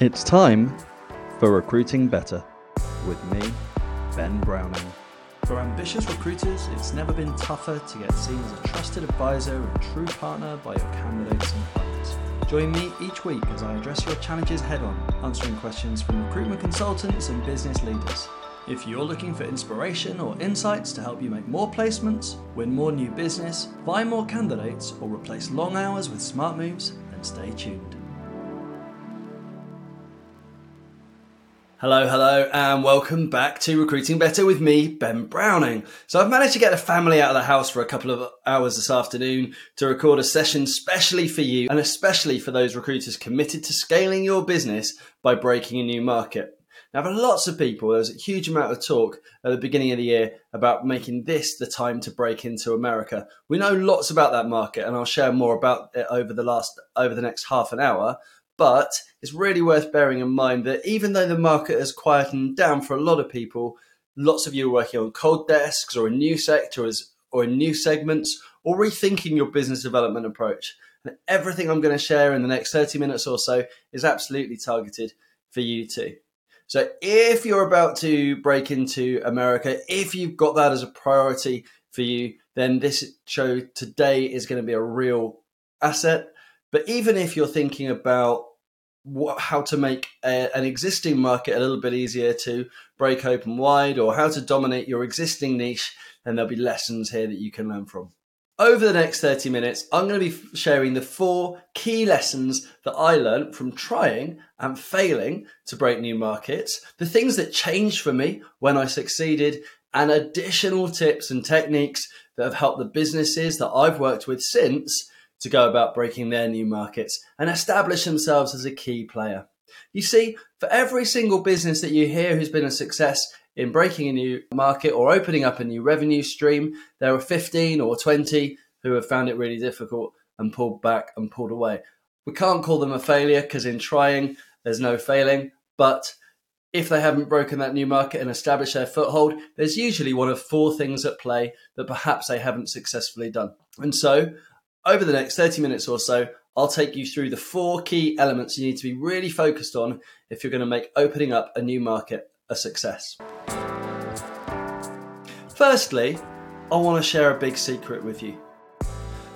It's time for Recruiting Better with me, Ben Browning. For ambitious recruiters, it's never been tougher to get seen as a trusted advisor and true partner by your candidates and clients. Join me each week as I address your challenges head on, answering questions from recruitment consultants and business leaders. If you're looking for inspiration or insights to help you make more placements, win more new business, find more candidates, or replace long hours with smart moves, then stay tuned. Hello, hello, and welcome back to Recruiting Better with me, Ben Browning. So, I've managed to get the family out of the house for a couple of hours this afternoon to record a session specially for you and especially for those recruiters committed to scaling your business by breaking a new market. Now, for lots of people, there was a huge amount of talk at the beginning of the year about making this the time to break into America. We know lots about that market, and I'll share more about it over the last over the next half an hour. But it's really worth bearing in mind that even though the market has quietened down for a lot of people, lots of you are working on cold desks or in new sectors or in new segments or rethinking your business development approach. And everything I'm going to share in the next 30 minutes or so is absolutely targeted for you too. So if you're about to break into America, if you've got that as a priority for you, then this show today is going to be a real asset. But even if you're thinking about how to make a, an existing market a little bit easier to break open wide or how to dominate your existing niche, then there'll be lessons here that you can learn from. Over the next 30 minutes, I'm going to be sharing the four key lessons that I learned from trying and failing to break new markets, the things that changed for me when I succeeded, and additional tips and techniques that have helped the businesses that I've worked with since to go about breaking their new markets and establish themselves as a key player. You see, for every single business that you hear who's been a success in breaking a new market or opening up a new revenue stream, there are 15 or 20 who have found it really difficult and pulled back and pulled away. We can't call them a failure because in trying, there's no failing. But if they haven't broken that new market and established their foothold, there's usually one of four things at play that perhaps they haven't successfully done. And so over the next 30 minutes or so, I'll take you through the four key elements you need to be really focused on if you're going to make opening up a new market a success. Firstly, I want to share a big secret with you.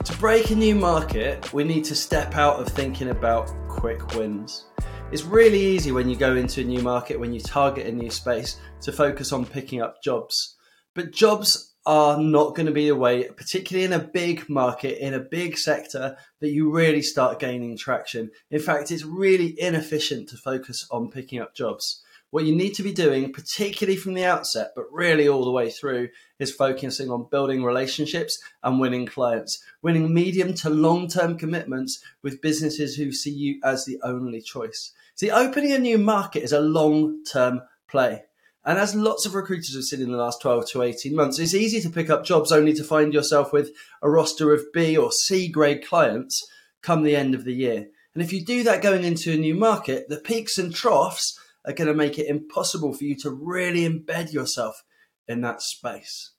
To break a new market, we need to step out of thinking about quick wins. It's really easy when you go into a new market, when you target a new space, to focus on picking up jobs. But jobs are not going to be the way, particularly in a big market, in a big sector, that you really start gaining traction. In fact, it's really inefficient to focus on picking up jobs. What you need to be doing, particularly from the outset, but really all the way through, is focusing on building relationships and winning clients, winning medium to long term commitments with businesses who see you as the only choice. See, opening a new market is a long term play. And as lots of recruiters have seen in the last 12 to 18 months, it's easy to pick up jobs only to find yourself with a roster of B or C grade clients come the end of the year. And if you do that going into a new market, the peaks and troughs are going to make it impossible for you to really embed yourself in that space.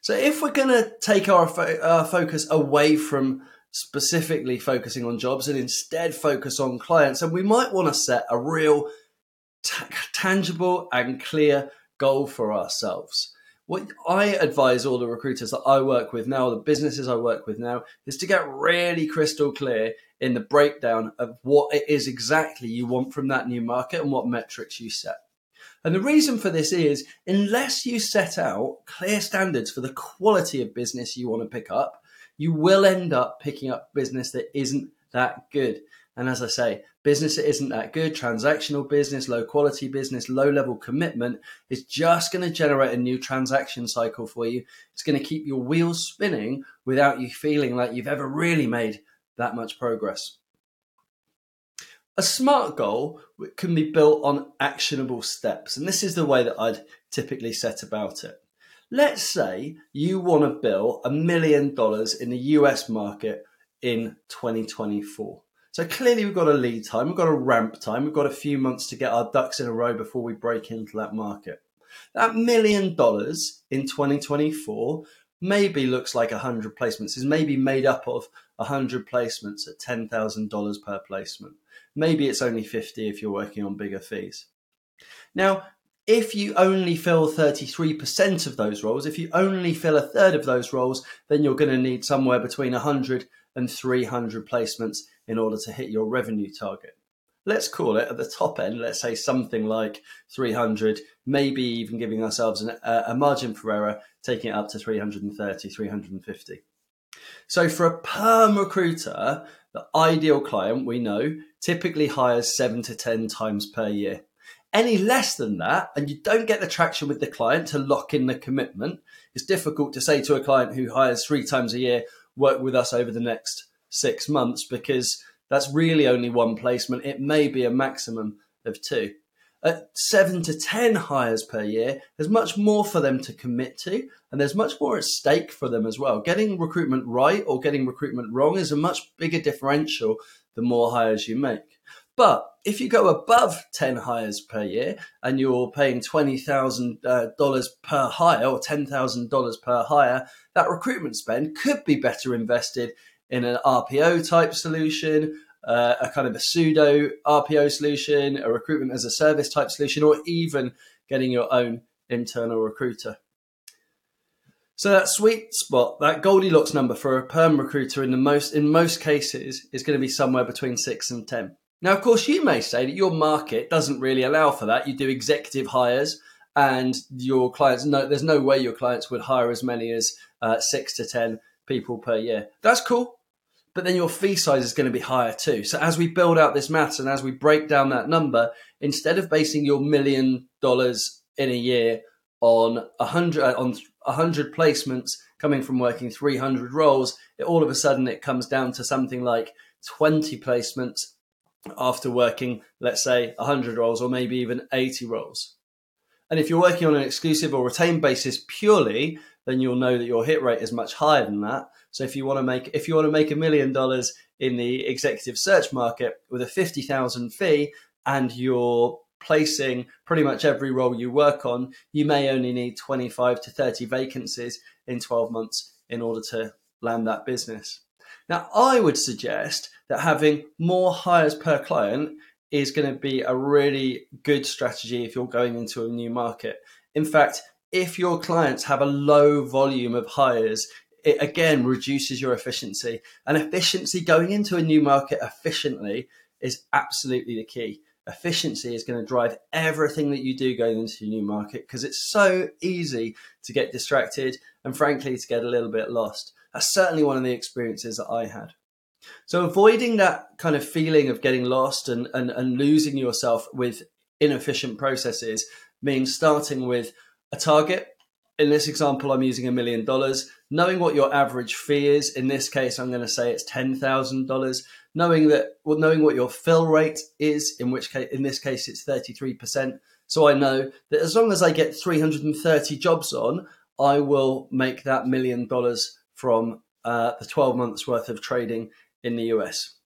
So if we're going to take our, fo- our focus away from specifically focusing on jobs and instead focus on clients, and we might want to set a real t- tangible and clear goal for ourselves. What I advise all the recruiters that I work with now, the businesses I work with now, is to get really crystal clear in the breakdown of what it is exactly you want from that new market and what metrics you set. And the reason for this is unless you set out clear standards for the quality of business you want to pick up, you will end up picking up business that isn't that good. And as I say, business that isn't that good, transactional business, low quality business, low level commitment is just going to generate a new transaction cycle for you. It's going to keep your wheels spinning without you feeling like you've ever really made that much progress. A smart goal can be built on actionable steps, and this is the way that I'd typically set about it. Let's say you want to bill a million dollars in the US market in 2024. So clearly, we've got a lead time, we've got a ramp time, we've got a few months to get our ducks in a row before we break into that market. That million dollars in 2024 maybe looks like 100 placements, is maybe made up of 100 placements at $10,000 per placement. Maybe it's only 50 if you're working on bigger fees. Now, if you only fill 33% of those roles, if you only fill a third of those roles, then you're going to need somewhere between 100 and 300 placements in order to hit your revenue target. Let's call it at the top end, let's say something like 300, maybe even giving ourselves an, a margin for error, taking it up to 330, 350. So for a perm recruiter, the ideal client we know typically hires seven to 10 times per year. Any less than that, and you don't get the traction with the client to lock in the commitment, it's difficult to say to a client who hires three times a year, work with us over the next six months, because that's really only one placement. It may be a maximum of two. At seven to 10 hires per year, there's much more for them to commit to, and there's much more at stake for them as well. Getting recruitment right or getting recruitment wrong is a much bigger differential the more hires you make. But if you go above 10 hires per year and you're paying $20,000 uh, per hire or $10,000 per hire, that recruitment spend could be better invested in an RPO type solution, uh, a kind of a pseudo RPO solution, a recruitment as a service type solution, or even getting your own internal recruiter. So that sweet spot, that Goldilocks number for a perm recruiter in the most in most cases is going to be somewhere between six and ten. Now, of course, you may say that your market doesn't really allow for that. You do executive hires, and your clients no, there's no way your clients would hire as many as uh, six to ten people per year. That's cool, but then your fee size is going to be higher too. So as we build out this maths and as we break down that number, instead of basing your million dollars in a year on a hundred uh, on hundred placements coming from working 300 roles, it, all of a sudden it comes down to something like 20 placements after working, let's say, 100 roles or maybe even 80 roles. And if you're working on an exclusive or retained basis purely, then you'll know that your hit rate is much higher than that. So if you want to make if you want to make a million dollars in the executive search market with a 50,000 fee and you're placing pretty much every role you work on, you may only need 25 to 30 vacancies in 12 months in order to land that business. Now, I would suggest that having more hires per client is going to be a really good strategy if you're going into a new market. In fact, if your clients have a low volume of hires, it again reduces your efficiency. And efficiency going into a new market efficiently is absolutely the key. Efficiency is going to drive everything that you do going into a new market because it's so easy to get distracted and, frankly, to get a little bit lost. That's certainly one of the experiences that I had. So avoiding that kind of feeling of getting lost and, and, and losing yourself with inefficient processes means starting with a target. In this example, I'm using a million dollars. Knowing what your average fee is, in this case, I'm going to say it's ten thousand dollars. Knowing that, well, knowing what your fill rate is, in which case, in this case, it's thirty three percent. So I know that as long as I get 330 jobs on, I will make that million dollars from uh, the 12 months worth of trading in the US.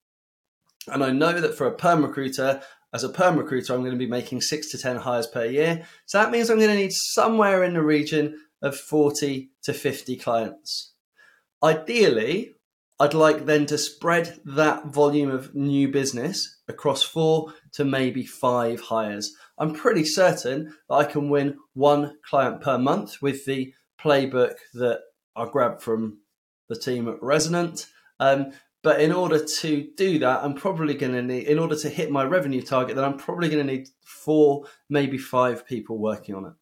And I know that for a perm recruiter, as a perm recruiter, I'm going to be making six to 10 hires per year. So that means I'm going to need somewhere in the region of 40 to 50 clients. Ideally, I'd like then to spread that volume of new business across four to maybe five hires. I'm pretty certain that I can win one client per month with the playbook that I grabbed from the team at Resonant. Um, but in order to do that, I'm probably going to need, in order to hit my revenue target, then I'm probably going to need four, maybe five people working on it.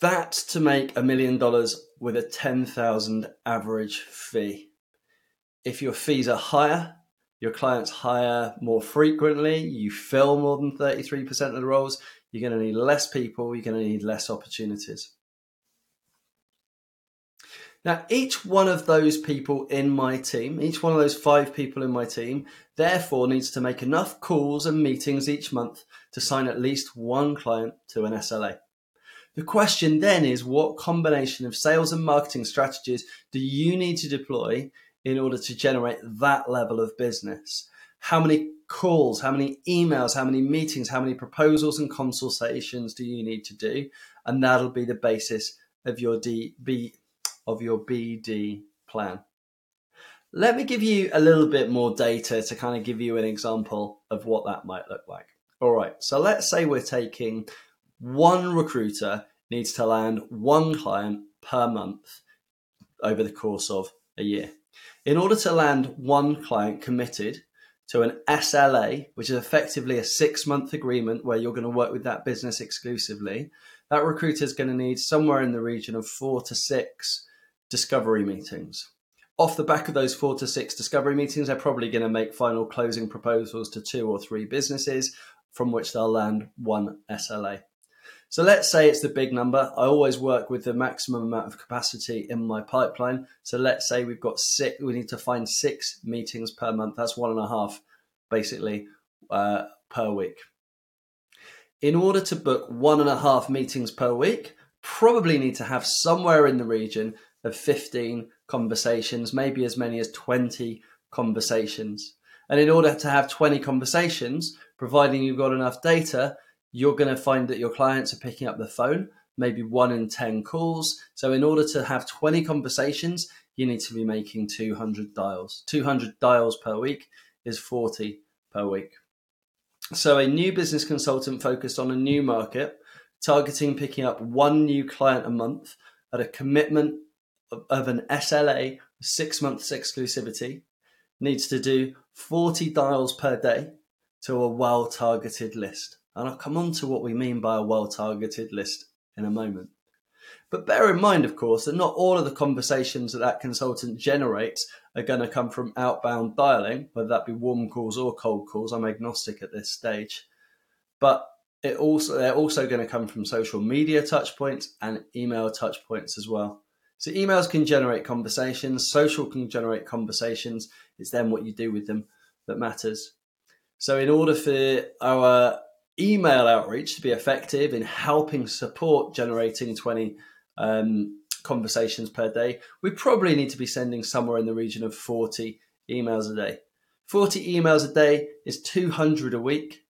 That's to make a million dollars with a 10,000 average fee. If your fees are higher, your clients hire more frequently, you fill more than 33% of the roles, you're going to need less people, you're going to need less opportunities. Now, each one of those people in my team, each one of those five people in my team, therefore needs to make enough calls and meetings each month to sign at least one client to an SLA. The question then is what combination of sales and marketing strategies do you need to deploy in order to generate that level of business? How many calls, how many emails, how many meetings, how many proposals and consultations do you need to do? And that'll be the basis of your D, B, of your BD plan. Let me give you a little bit more data to kind of give you an example of what that might look like. All right, so let's say we're taking one recruiter needs to land one client per month over the course of a year. In order to land one client committed to an SLA, which is effectively a six month agreement where you're going to work with that business exclusively, that recruiter is going to need somewhere in the region of four to six discovery meetings. Off the back of those four to six discovery meetings, they're probably going to make final closing proposals to two or three businesses from which they'll land one SLA. So let's say it's the big number. I always work with the maximum amount of capacity in my pipeline. So let's say we've got six, we need to find six meetings per month. That's one and a half basically uh, per week. In order to book one and a half meetings per week, probably need to have somewhere in the region of 15 conversations, maybe as many as 20 conversations. And in order to have 20 conversations, providing you've got enough data, you're going to find that your clients are picking up the phone, maybe one in 10 calls. So, in order to have 20 conversations, you need to be making 200 dials. 200 dials per week is 40 per week. So, a new business consultant focused on a new market, targeting picking up one new client a month at a commitment of, an SLA, six months exclusivity, needs to do 40 dials per day to a well targeted list. And I'll come on to what we mean by a well targeted list in a moment. But bear in mind, of course, that not all of the conversations that that consultant generates are going to come from outbound dialing, whether that be warm calls or cold calls. I'm agnostic at this stage. But it also they're also going to come from social media touchpoints and email touchpoints as well. So emails can generate conversations, social can generate conversations. It's then what you do with them that matters. So in order for our email outreach to be effective in helping support generating 20 um, conversations per day, we probably need to be sending somewhere in the region of 40 emails a day. 40 emails a day is 200 a week.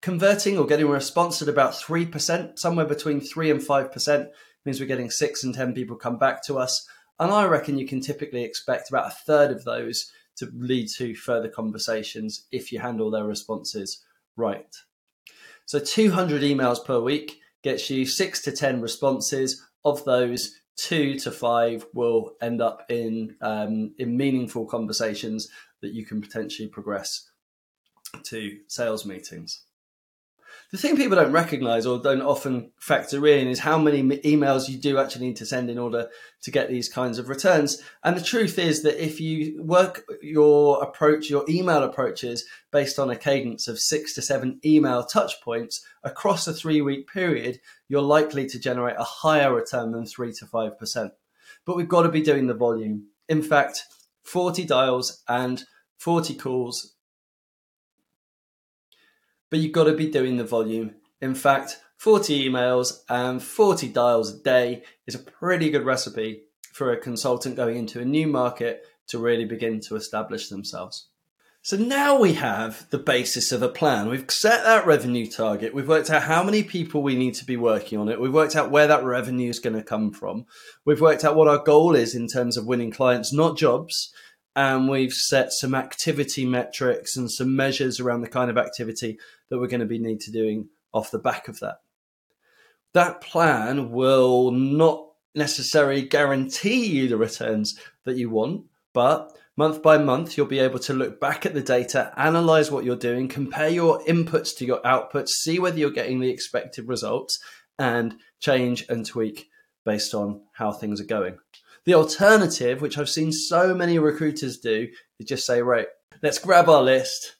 Converting or getting a response at about 3%, somewhere between 3 and 5%, means we're getting 6 and 10 people come back to us. And I reckon you can typically expect about a third of those to lead to further conversations if you handle their responses right. So 200 emails per week gets you six to 10 responses. Of those, two to five will end up in, um, in meaningful conversations that you can potentially progress to sales meetings the thing people don't recognize or don't often factor in is how many emails you do actually need to send in order to get these kinds of returns. And the truth is that if you work your approach, your email approaches based on a cadence of six to seven email touch points across a three week period, you're likely to generate a higher return than three to 5%. But we've got to be doing the volume. In fact, 40 dials and 40 calls but you've got to be doing the volume. In fact, 40 emails and 40 dials a day is a pretty good recipe for a consultant going into a new market to really begin to establish themselves. So now we have the basis of a plan. We've set that revenue target. We've worked out how many people we need to be working on it. We've worked out where that revenue is going to come from. We've worked out what our goal is in terms of winning clients, not jobs and we've set some activity metrics and some measures around the kind of activity that we're going to be need to doing off the back of that. That plan will not necessarily guarantee you the returns that you want, but month by month, you'll be able to look back at the data, analyze what you're doing, compare your inputs to your outputs, see whether you're getting the expected results, and change and tweak based on how things are going. The alternative, which I've seen so many recruiters do, is just say, right, let's grab our list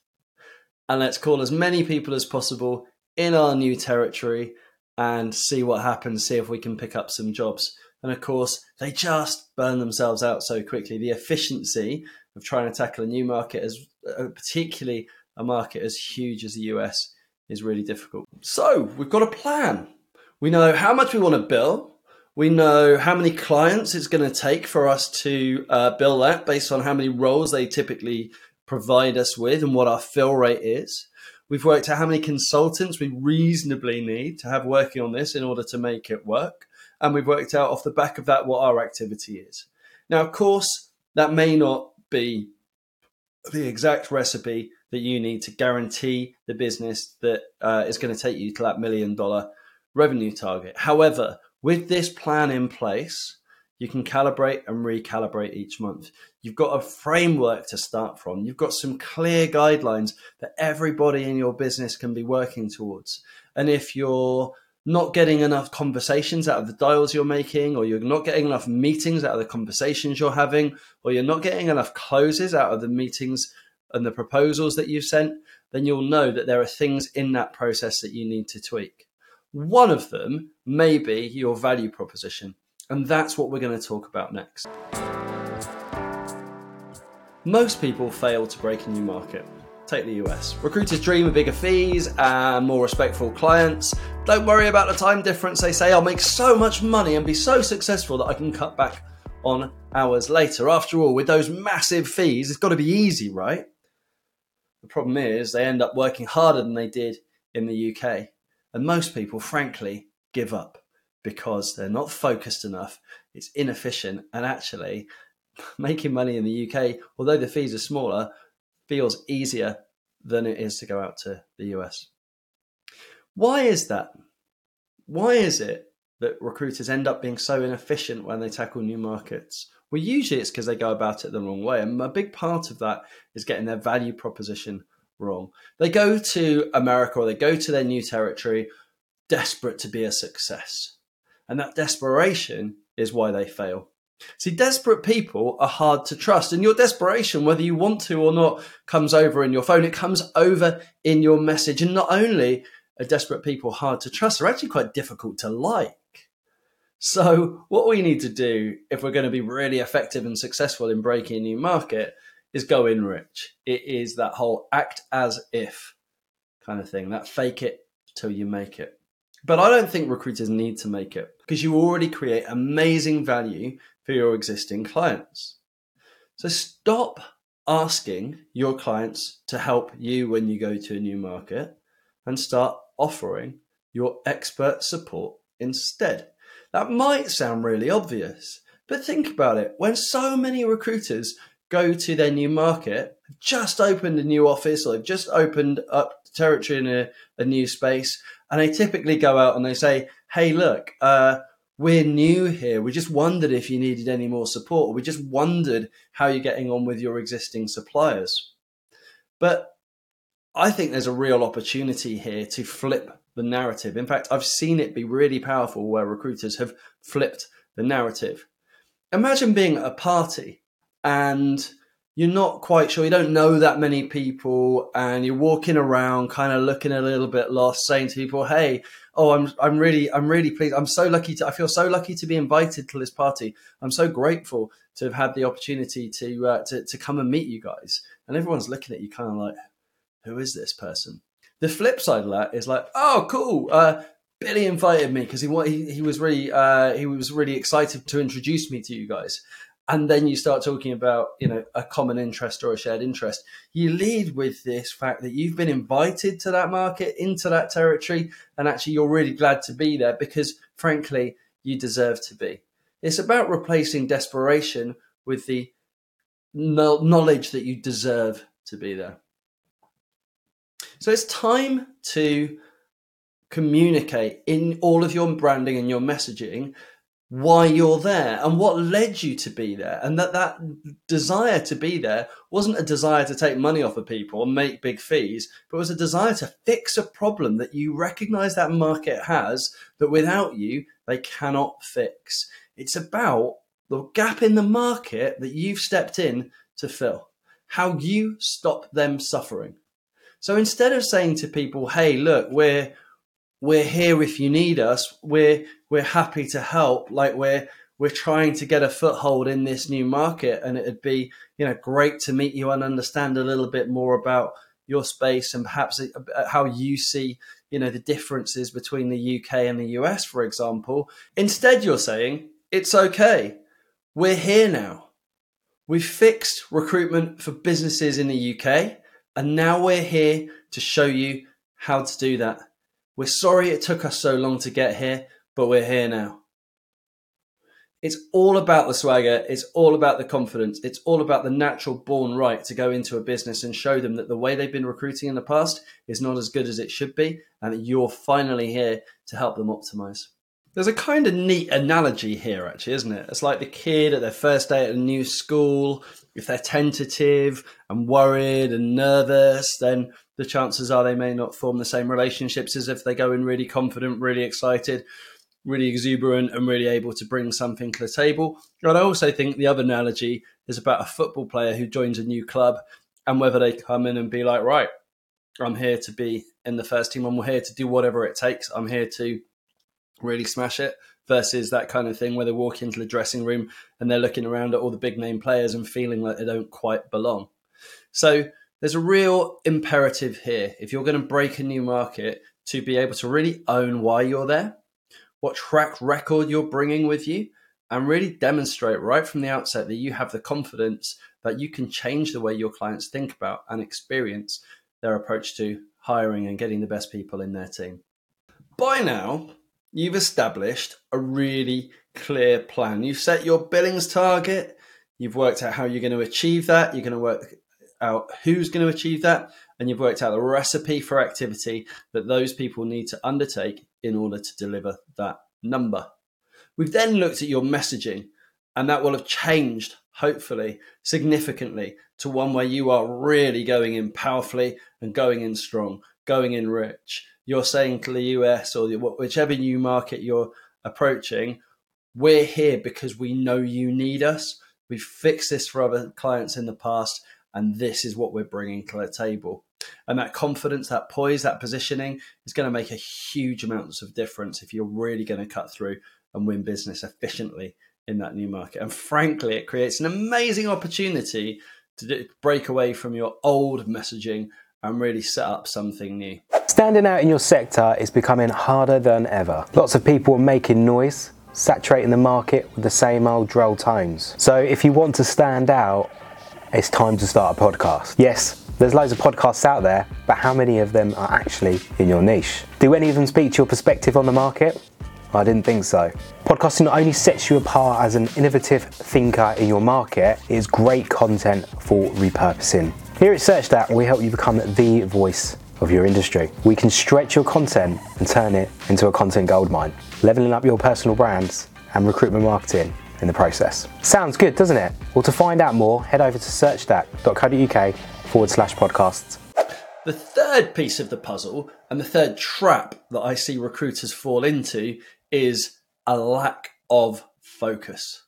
and let's call as many people as possible in our new territory and see what happens, see if we can pick up some jobs. And of course, they just burn themselves out so quickly. The efficiency of trying to tackle a new market, as uh, particularly a market as huge as the US, is really difficult. So we've got a plan. We know how much we want to bill. We know how many clients it's going to take for us to uh, bill that based on how many roles they typically provide us with and what our fill rate is. We've worked out how many consultants we reasonably need to have working on this in order to make it work. and we've worked out off the back of that what our activity is. Now, of course, that may not be the exact recipe that you need to guarantee the business that uh, is going to take you to that million dollar revenue target. However, with this plan in place, you can calibrate and recalibrate each month. You've got a framework to start from. You've got some clear guidelines that everybody in your business can be working towards. And if you're not getting enough conversations out of the dials you're making, or you're not getting enough meetings out of the conversations you're having, or you're not getting enough closes out of the meetings and the proposals that you've sent, then you'll know that there are things in that process that you need to tweak. One of them may be your value proposition. And that's what we're going to talk about next. Most people fail to break a new market. Take the US. Recruiters dream of bigger fees and more respectful clients. Don't worry about the time difference. They say, I'll make so much money and be so successful that I can cut back on hours later. After all, with those massive fees, it's got to be easy, right? The problem is they end up working harder than they did in the UK. And most people, frankly, give up because they're not focused enough. It's inefficient, and actually, making money in the UK, although the fees are smaller, feels easier than it is to go out to the US. Why is that? Why is it that recruiters end up being so inefficient when they tackle new markets? Well, usually it's because they go about it the wrong way. And a big part of that is getting their value proposition wrong. They go to America or they go to their new territory desperate to be a success. And that desperation is why they fail. See, desperate people are hard to trust, and your desperation, whether you want to or not, comes over in your phone. It comes over in your message. And not only are desperate people hard to trust, they're actually quite difficult to like. So, what we need to do if we're going to be really effective and successful in breaking a new market is go in rich. It is that whole act as if kind of thing, that fake it till you make it. But I don't think recruiters need to make it because you already create amazing value for your existing clients. So stop asking your clients to help you when you go to a new market and start offering your expert support instead. That might sound really obvious, but think about it. When so many recruiters go to their new market, just opened a new office or they've just opened up territory in a, a new space, and they typically go out and they say, "Hey, look, uh, we're new here. We just wondered if you needed any more support. We just wondered how you're getting on with your existing suppliers." But I think there's a real opportunity here to flip the narrative. In fact, I've seen it be really powerful where recruiters have flipped the narrative. Imagine being at a party and you're not quite sure, you don't know that many people, and you're walking around kind of looking a little bit lost, saying to people, Hey, oh, I'm I'm really I'm really pleased. I'm so lucky to I feel so lucky to be invited to this party. I'm so grateful to have had the opportunity to uh, to, to come and meet you guys. And everyone's looking at you kind of like, who is this person? The flip side of that is like, oh, cool. Uh, Billy invited me because he, he he was really uh, he was really excited to introduce me to you guys and then you start talking about you know a common interest or a shared interest. You lead with this fact that you've been invited to that market into that territory and actually you're really glad to be there because frankly you deserve to be. It's about replacing desperation with the knowledge that you deserve to be there. So it's time to communicate in all of your branding and your messaging why you're there and what led you to be there. And that that desire to be there wasn't a desire to take money off of people and make big fees but was a desire to fix a problem that you recognize that market has that without you they cannot fix. It's about the gap in the market that you've stepped in to fill how you stop them suffering. So instead of saying to people hey look we're we're here if you need us. We're we're happy to help. Like we're we're trying to get a foothold in this new market, and it'd be you know great to meet you and understand a little bit more about your space and perhaps uh, how you see you know the differences between the UK and the US, for example. Instead, you're saying it's okay. We're here now. We've fixed recruitment for businesses in the UK, and now we're here to show you how to do that we're sorry it took us so long to get here, but we're here now. It's all about the swagger. It's all about the confidence. It's all about the natural born right to go into a business and show them that the way they've been recruiting in the past is not as good as it should be and that you're finally here to help them optimize. There's a kind of neat analogy here, actually, isn't it? It's like the kid at their first day at a new school. If they're tentative and worried and nervous, then the chances are they may not form the same relationships as if they go in really confident, really excited, really exuberant and really able to bring something to the table. And I also think the other analogy is about a football player who joins a new club and whether they come in and be like, right, I'm here to be in the first team. I'm here to do whatever it takes. I'm here to really smash it versus that kind of thing where they walk into the dressing room and they're looking around at all the big name players and feeling like they don't quite belong. So there's a real imperative here. If you're going to break a new market, to be able to really own why you're there what track record you're bringing with you, and really demonstrate right from the outset that you have the confidence that you can change the way your clients think about and experience their approach to hiring and getting the best people in their team. By now, you've established a really clear plan. You've set your billings target, you've worked out how you're going to achieve that, you're going to work out who's going to achieve that, and you've worked out the recipe for activity that those people need to undertake in order to deliver that number. We've then looked at your messaging, and that will have changed, hopefully, significantly to one where you are really going in powerfully and going in strong, going in rich. You're saying to the US or whichever new market you're approaching, we're here because we know you need us. We've fixed this for other clients in the past, and this is what we're bringing to the table. And that confidence, that poise, that positioning is going to make a huge amounts of difference if you're really going to cut through and win business efficiently in that new market. And frankly, it creates an amazing opportunity to break away from your old messaging and really set up something new. Standing out in your sector is becoming harder than ever. Lots of people are making noise, saturating the market with the same old droll tones. So if you want to stand out, it's time to start a podcast. Yes, there's loads of podcasts out there, but how many of them are actually in your niche? Do any of them speak to your perspective on the market? I didn't think so. Podcasting not only sets you apart as an innovative thinker in your market, it is great content for repurposing. Here at Search Stack, we help you become the voice of your industry. We can stretch your content and turn it into a content goldmine, leveling up your personal brands and recruitment marketing in the process. Sounds good, doesn't it? Well, to find out more, head over to searchstack.co.uk forward slash podcasts. The third piece of the puzzle and the third trap that I see recruiters fall into is a lack of focus.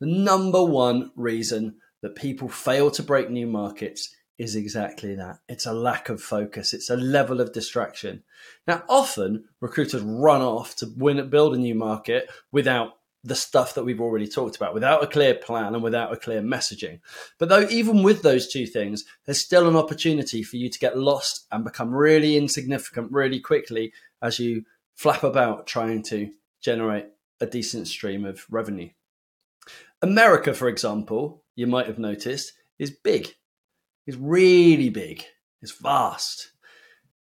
The number one reason that people fail to break new markets is exactly that. It's a lack of focus. It's a level of distraction. Now, often recruiters run off to win, build a new market without the stuff that we've already talked about without a clear plan and without a clear messaging. But though, even with those two things, there's still an opportunity for you to get lost and become really insignificant really quickly as you flap about trying to generate a decent stream of revenue. America, for example, you might have noticed, is big. It's really big. It's vast.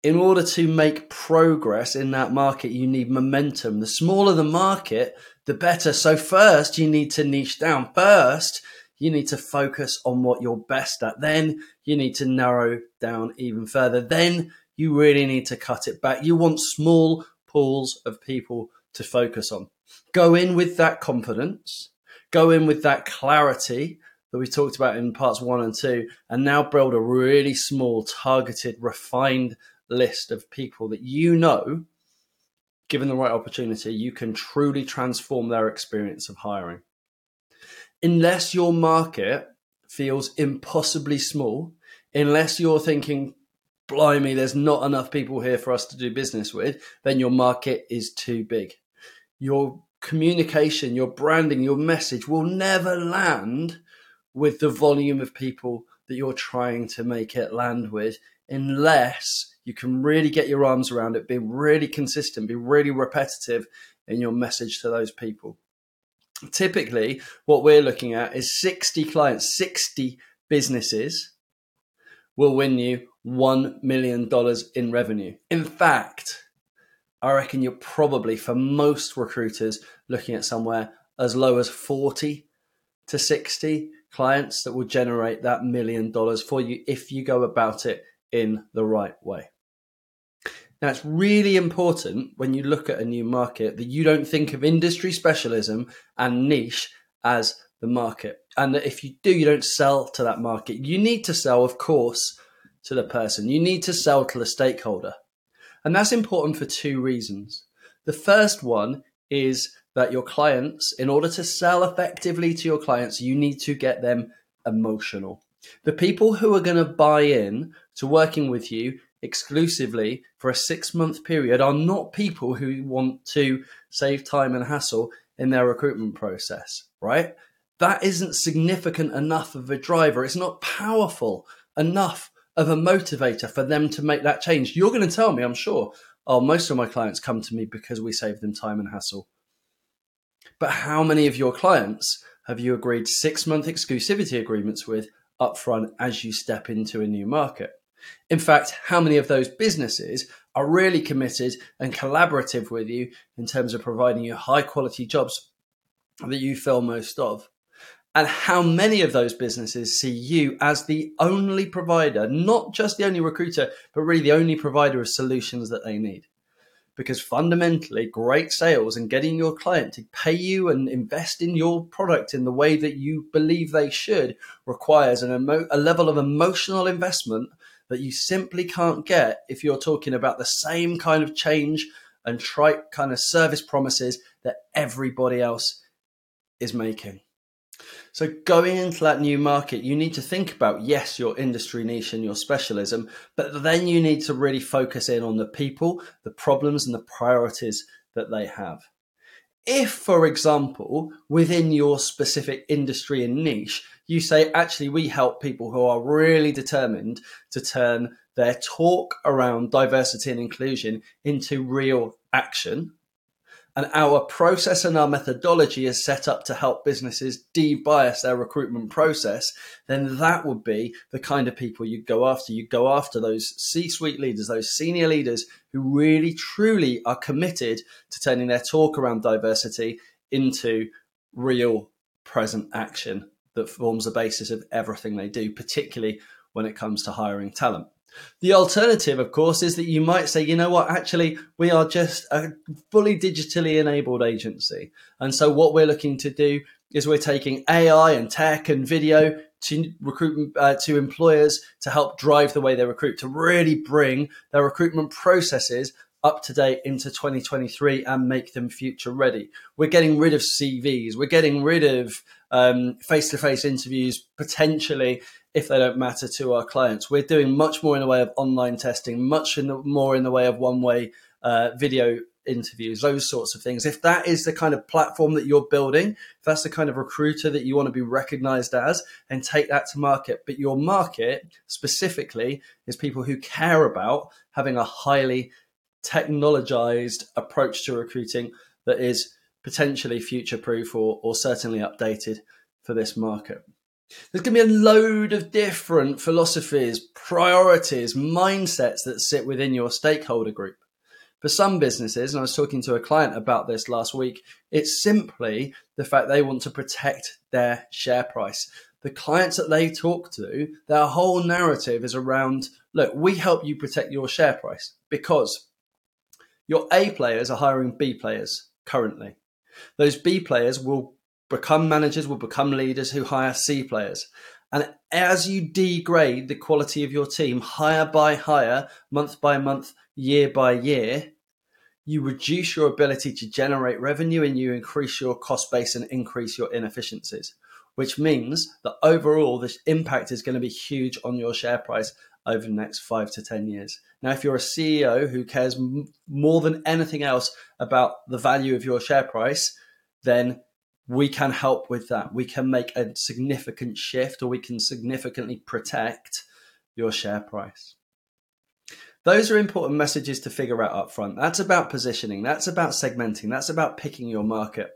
In order to make progress in that market, you need momentum. The smaller the market, the better. So first you need to niche down. First, you need to focus on what you're best at. Then you need to narrow down even further. Then you really need to cut it back. You want small pools of people to focus on. Go in with that confidence, go in with that clarity that we talked about in parts one and two, and now build a really small, targeted, refined list of people that you know given the right opportunity, you can truly transform their experience of hiring. Unless your market feels impossibly small, unless you're thinking, blimey, there's not enough people here for us to do business with, then your market is too big. Your communication, your branding, your message will never land with the volume of people that you're trying to make it land with unless you can really get your arms around it, be really consistent, be really repetitive in your message to those people. Typically, what we're looking at is 60 clients, 60 businesses will win you $1 million in revenue. In fact, I reckon you're probably, for most recruiters, looking at somewhere as low as 40 to 60 clients that will generate that million dollars for you if you go about it in the right way. Now, it's really important when you look at a new market that you don't think of industry specialism and niche as the market. And that if you do, you don't sell to that market. You need to sell, of course, to the person. You need to sell to the stakeholder. And that's important for two reasons. The first one is that your clients, in order to sell effectively to your clients, you need to get them emotional. The people who are going to buy in to working with you exclusively for a six month period are not people who want to save time and hassle in their recruitment process, right? That isn't significant enough of a driver. It's not powerful enough of a motivator for them to make that change. You're going to tell me, I'm sure, oh, most of my clients come to me because we save them time and hassle. But how many of your clients have you agreed six month exclusivity agreements with upfront as you step into a new market? In fact, how many of those businesses are really committed and collaborative with you in terms of providing you high quality jobs that you fill most of? And how many of those businesses see you as the only provider, not just the only recruiter, but really the only provider of solutions that they need? Because fundamentally great sales and getting your client to pay you and invest in your product in the way that you believe they should requires an emo- a level of emotional investment that you simply can't get if you're talking about the same kind of change and trite kind of service promises that everybody else is making. So, going into that new market, you need to think about yes, your industry niche and your specialism, but then you need to really focus in on the people, the problems, and the priorities that they have. If, for example, within your specific industry and niche, you say, actually, we help people who are really determined to turn their talk around diversity and inclusion into real action, and our process and our methodology is set up to help businesses de-bias their recruitment process, then that would be the kind of people you go after. You go after those C-suite leaders, those senior leaders who really truly are committed to turning their talk around diversity into real present action that forms the basis of everything they do, particularly when it comes to hiring talent. The alternative, of course, is that you might say, you know what, actually, we are just a fully digitally enabled agency. And so what we're looking to do is we're taking AI and tech and video to recruitment uh, to employers to help drive the way they recruit, to really bring their recruitment processes up to date into 2023 and make them future ready. We're getting rid of CVs. We're getting rid of face to face interviews potentially if they don't matter to our clients. We're doing much more in the way of online testing, much in the, more in the way of one way uh, video interviews, those sorts of things. If that is the kind of platform that you're building, if that's the kind of recruiter that you want to be recognized as, then take that to market. But your market specifically is people who care about having a highly technologized approach to recruiting that is potentially future proof or, or certainly updated for this market. There's going to be a load of different philosophies, priorities, mindsets that sit within your stakeholder group. For some businesses, and I was talking to a client about this last week, it's simply the fact they want to protect their share price. The clients that they talk to, their whole narrative is around look, we help you protect your share price because your A players are hiring B players currently. Those B players will become managers, will become leaders who hire C players. And as you degrade the quality of your team hire by hire, month by month, year by year, you reduce your ability to generate revenue and you increase your cost base and increase your inefficiencies, which means that overall, the impact is going to be huge on your share price over the next five to 10 years. Now, if you're a CEO who cares more than anything else about the value of your share price, then we can help with that. We can make a significant shift or we can significantly protect your share price. Those are important messages to figure out up front. That's about positioning, that's about segmenting, that's about picking your market.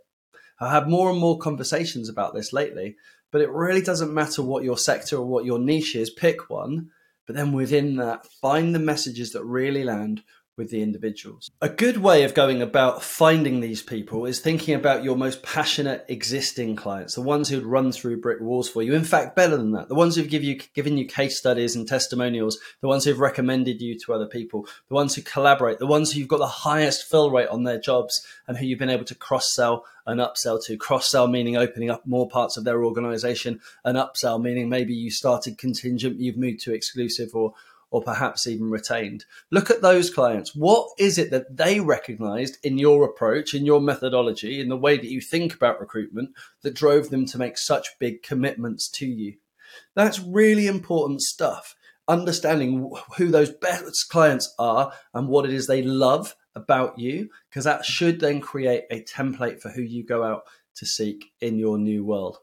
I have more and more conversations about this lately, but it really doesn't matter what your sector or what your niche is, pick one, but then within that, find the messages that really land with the individuals. A good way of going about finding these people is thinking about your most passionate existing clients, the ones who'd run through brick walls for you. In fact, better than that, the ones who've give you, given you case studies and testimonials, the ones who've recommended you to other people, the ones who collaborate, the ones who've got the highest fill rate on their jobs and who you've been able to cross sell and upsell to. Cross sell meaning opening up more parts of their organization, and upsell meaning maybe you started contingent, you've moved to exclusive or or perhaps even retained. Look at those clients. What is it that they recognized in your approach, in your methodology, in the way that you think about recruitment that drove them to make such big commitments to you? That's really important stuff. Understanding who those best clients are and what it is they love about you, because that should then create a template for who you go out to seek in your new world.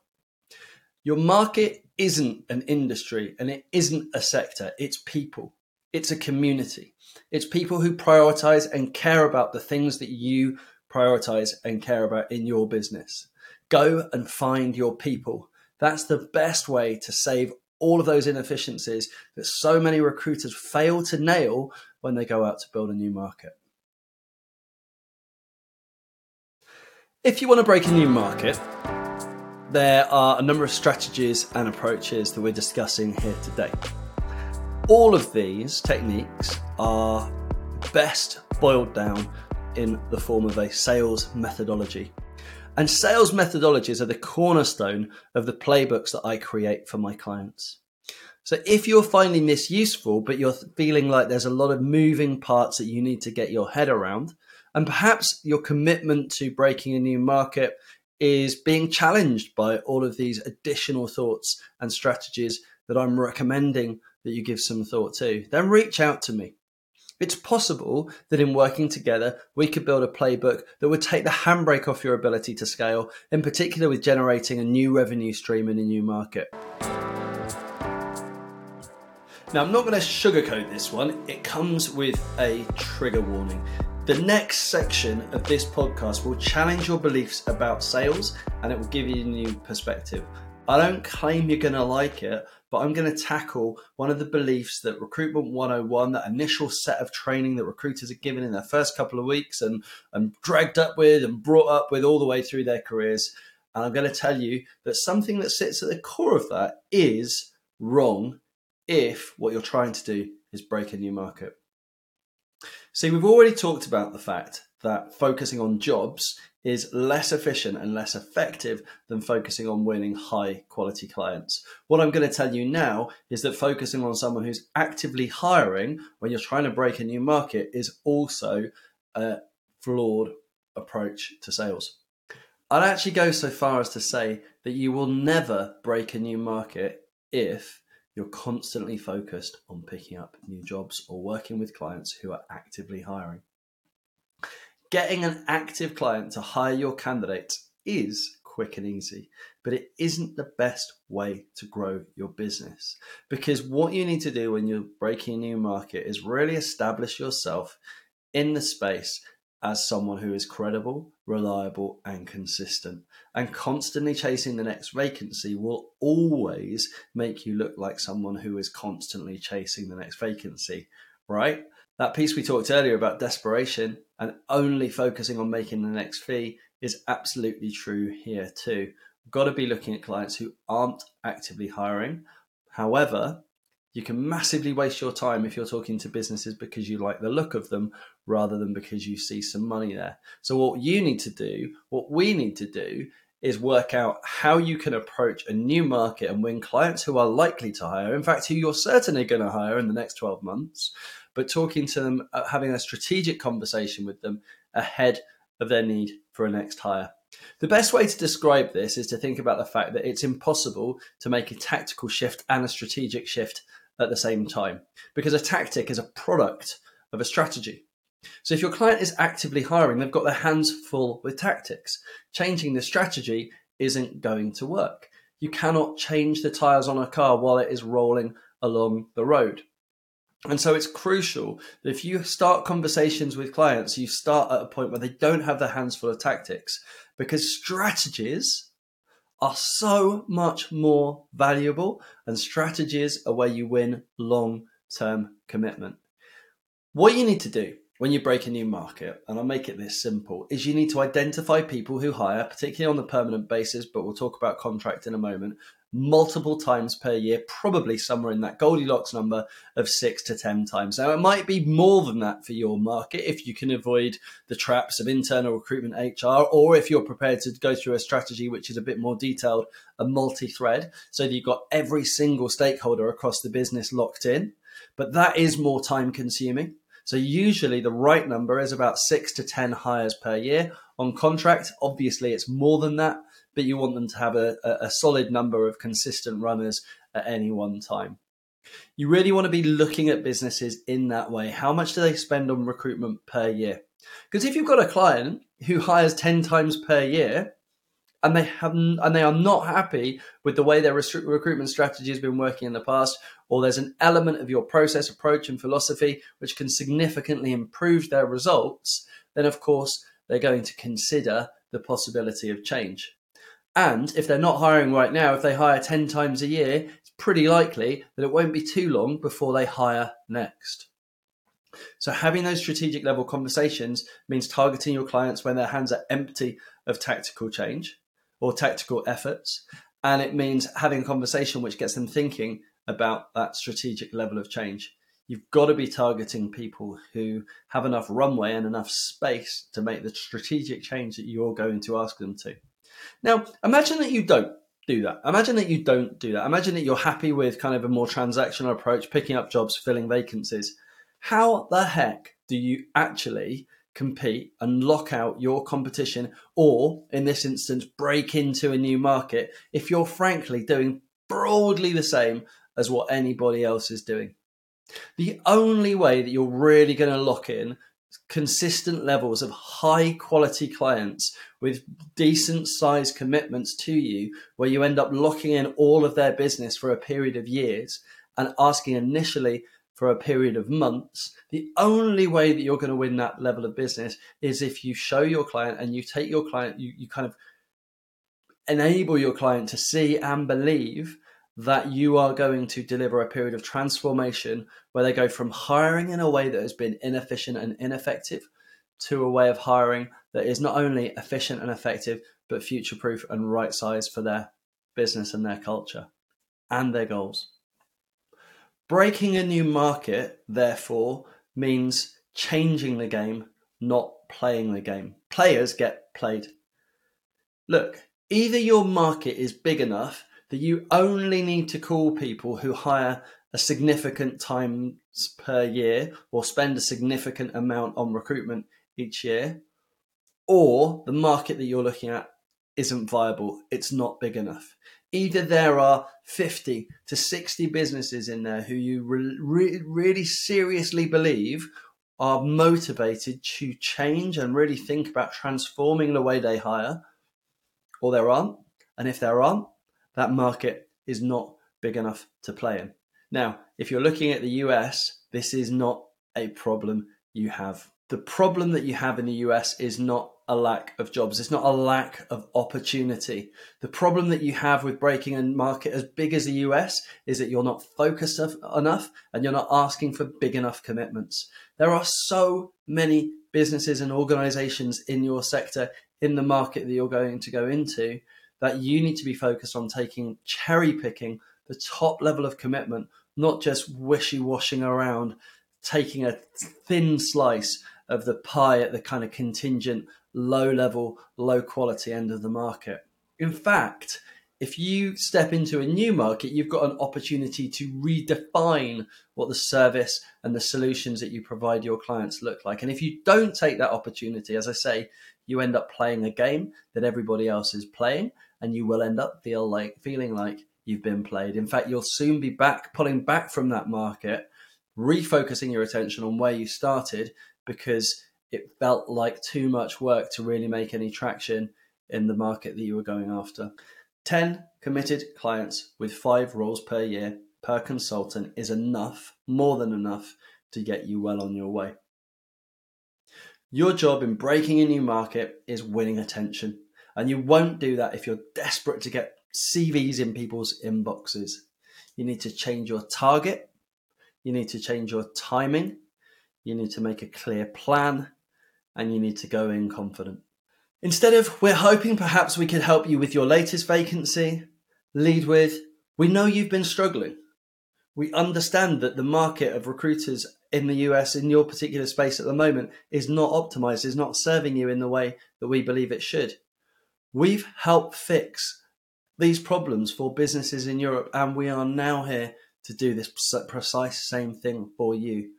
Your market isn't an industry and it isn't a sector, it's people. It's a community. It's people who prioritize and care about the things that you prioritize and care about in your business. Go and find your people. That's the best way to save all of those inefficiencies that so many recruiters fail to nail when they go out to build a new market. If you want to break a new market, there are a number of strategies and approaches that we're discussing here today. All of these techniques are best boiled down in the form of a sales methodology. And sales methodologies are the cornerstone of the playbooks that I create for my clients. So if you're finding this useful, but you're feeling like there's a lot of moving parts that you need to get your head around, and perhaps your commitment to breaking a new market is being challenged by all of these additional thoughts and strategies that I'm recommending that you give some thought to, then reach out to me. It's possible that in working together, we could build a playbook that would take the handbrake off your ability to scale, in particular with generating a new revenue stream in a new market. Now, I'm not going to sugarcoat this one, it comes with a trigger warning. The next section of this podcast will challenge your beliefs about sales and it will give you a new perspective. I don't claim you're going to like it, but I'm going to tackle one of the beliefs that Recruitment 101, that initial set of training that recruiters are given in their first couple of weeks and, and dragged up with and brought up with all the way through their careers. And I'm going to tell you that something that sits at the core of that is wrong if what you're trying to do is break a new market. See, we've already talked about the fact that focusing on jobs is less efficient and less effective than focusing on winning high quality clients. What I'm going to tell you now is that focusing on someone who's actively hiring when you're trying to break a new market is also a flawed approach to sales. I'd actually go so far as to say that you will never break a new market if you're constantly focused on picking up new jobs or working with clients who are actively hiring. Getting an active client to hire your candidates is quick and easy, but it isn't the best way to grow your business. Because what you need to do when you're breaking a new market is really establish yourself in the space as someone who is credible, reliable, and consistent. And constantly chasing the next vacancy will always make you look like someone who is constantly chasing the next vacancy, right? That piece we talked earlier about desperation and only focusing on making the next fee is absolutely true here too. We've got to be looking at clients who aren't actively hiring. However, you can massively waste your time if you're talking to businesses because you like the look of them rather than because you see some money there. So, what you need to do, what we need to do, is work out how you can approach a new market and win clients who are likely to hire, in fact, who you're certainly going to hire in the next 12 months, but talking to them, uh, having a strategic conversation with them ahead of their need for a next hire. The best way to describe this is to think about the fact that it's impossible to make a tactical shift and a strategic shift at the same time because a tactic is a product of a strategy. So if your client is actively hiring, they've got their hands full with tactics. Changing the strategy isn't going to work. You cannot change the tires on a car while it is rolling along the road. And so it's crucial that if you start conversations with clients, you start at a point where they don't have their hands full of tactics because strategies are so much more valuable and strategies are where you win long term commitment. What you need to do when you break a new market, and I'll make it this simple, is you need to identify people who hire, particularly on the permanent basis, but we'll talk about contract in a moment, multiple times per year, probably somewhere in that Goldilocks number of six to 10 times. Now, it might be more than that for your market if you can avoid the traps of internal recruitment HR, or if you're prepared to go through a strategy which is a bit more detailed and multi thread, so that you've got every single stakeholder across the business locked in. But that is more time consuming. So usually the right number is about six to 10 hires per year. On contract, obviously it's more than that, but you want them to have a, a solid number of consistent runners at any one time. You really want to be looking at businesses in that way. How much do they spend on recruitment per year? Because if you've got a client who hires 10 times per year and they have and they are not happy with the way their recruitment strategy has been working in the past or there's an element of your process approach and philosophy which can significantly improve their results then of course they're going to consider the possibility of change and if they're not hiring right now, if they hire 10 times a year, it's pretty likely that it won't be too long before they hire next. So, having those strategic level conversations means targeting your clients when their hands are empty of tactical change or tactical efforts. And it means having a conversation which gets them thinking about that strategic level of change. You've got to be targeting people who have enough runway and enough space to make the strategic change that you're going to ask them to. Now, imagine that you don't do that. Imagine that you don't do that. Imagine that you're happy with kind of a more transactional approach, picking up jobs, filling vacancies. How the heck do you actually compete and lock out your competition, or in this instance, break into a new market if you're frankly doing broadly the same as what anybody else is doing? The only way that you're really going to lock in consistent levels of high quality clients with decent size commitments to you, where you end up locking in all of their business for a period of years and asking initially for a period of months, the only way that you're going to win that level of business is if you show your client and you take your client, you, you kind of enable your client to see and believe that you are going to deliver a period of transformation where they go from hiring in a way that has been inefficient and ineffective to a way of hiring that is not only efficient and effective, but future proof and right size for their business and their culture and their goals. Breaking a new market, therefore, means changing the game, not playing the game. Players get played. Look, either your market is big enough that you only need to call people who hire a significant times per year or spend a significant amount on recruitment each year, or the market that you're looking at isn't viable, it's not big enough. Either there are 50 to 60 businesses in there who you re- re- really seriously believe are motivated to change and really think about transforming the way they hire, or there aren't. And if there aren't, that market is not big enough to play in. Now, if you're looking at the US, this is not a problem you have. The problem that you have in the US is not a lack of jobs. It's not a lack of opportunity. The problem that you have with breaking a market as big as the US is that you're not focused enough and you're not asking for big enough commitments. There are so many businesses and organizations in your sector in the market that you're going to go into that you need to be focused on taking cherry picking the top level of commitment, not just wishy washing around, taking a thin slice of the pie at the kind of contingent, low level, low quality end of the market. In fact, if you step into a new market, you've got an opportunity to redefine what the service and the solutions that you provide your clients look like. And if you don't take that opportunity, as I say, you end up playing a game that everybody else is playing and you will end up feel like feeling like you've been played. In fact, you'll soon be back pulling back from that market, refocusing your attention on where you started because it felt like too much work to really make any traction in the market that you were going after. 10 committed clients with 5 roles per year per consultant is enough, more than enough to get you well on your way. Your job in breaking a new market is winning attention. And you won't do that if you're desperate to get CVs in people's inboxes. You need to change your target. You need to change your timing. you need to make a clear plan, and you need to go in confident. Instead of, we're hoping perhaps we could help you with your latest vacancy, lead with, we know you've been struggling. We understand that the market of recruiters in the US in your particular space at the moment is not optimized, is not serving you in the way that we believe it should. We've helped fix these problems for businesses in Europe, and we are now here to do this precise same thing for you.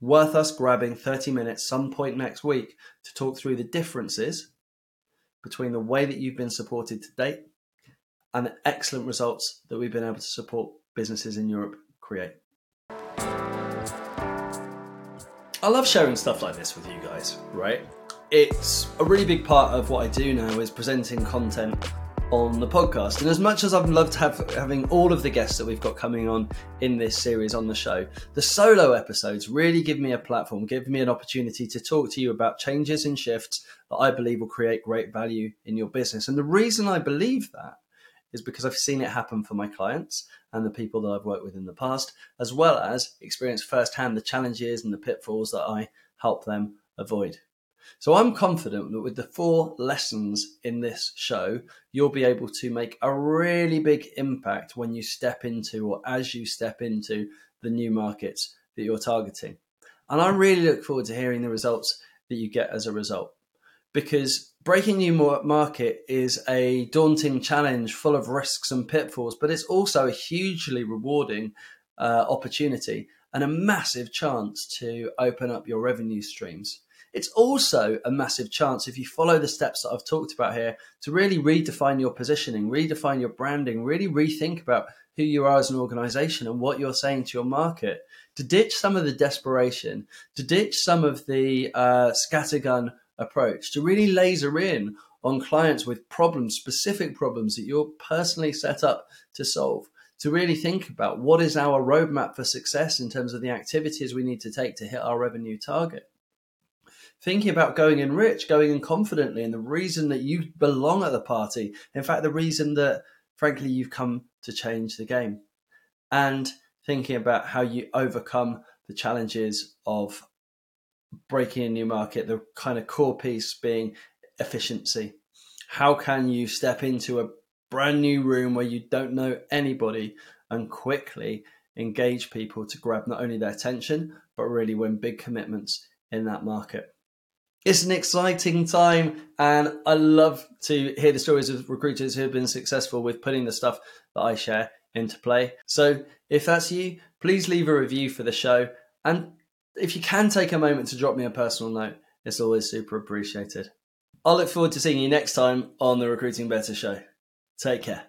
Worth us grabbing 30 minutes some point next week to talk through the differences between the way that you've been supported to date and the excellent results that we've been able to support businesses in Europe create. I love sharing stuff like this with you guys, right? It's a really big part of what I do now is presenting content on the podcast. And as much as I've loved have, having all of the guests that we've got coming on in this series on the show, the solo episodes really give me a platform, give me an opportunity to talk to you about changes and shifts that I believe will create great value in your business. And the reason I believe that is because I've seen it happen for my clients and the people that I've worked with in the past, as well as experience firsthand the challenges and the pitfalls that I help them avoid. So I'm confident that with the four lessons in this show, you'll be able to make a really big impact when you step into or as you step into the new markets that you're targeting. And I really look forward to hearing the results that you get as a result. Because breaking new market is a daunting challenge full of risks and pitfalls, but it's also a hugely rewarding uh, opportunity and a massive chance to open up your revenue streams. It's also a massive chance if you follow the steps that I've talked about here to really redefine your positioning, redefine your branding, really rethink about who you are as an organization and what you're saying to your market, to ditch some of the desperation, to ditch some of the uh, scattergun approach, to really laser in on clients with problems, specific problems that you're personally set up to solve. To really think about what is our roadmap for success in terms of the activities we need to take to hit our revenue target thinking about going in rich, going in confidently, and the reason that you belong at the party. In fact, the reason that, frankly, you've come to change the game. And thinking about how you overcome the challenges of breaking a new market, the kind of core piece being efficiency. How can you step into a brand new room where you don't know anybody and quickly engage people to grab not only their attention, but really win big commitments in that market? It's an exciting time, and I love to hear the stories of recruiters who have been successful with putting the stuff that I share into play. So, if that's you, please leave a review for the show. And if you can take a moment to drop me a personal note, it's always super appreciated. I'll look forward to seeing you next time on the Recruiting Better Show. Take care.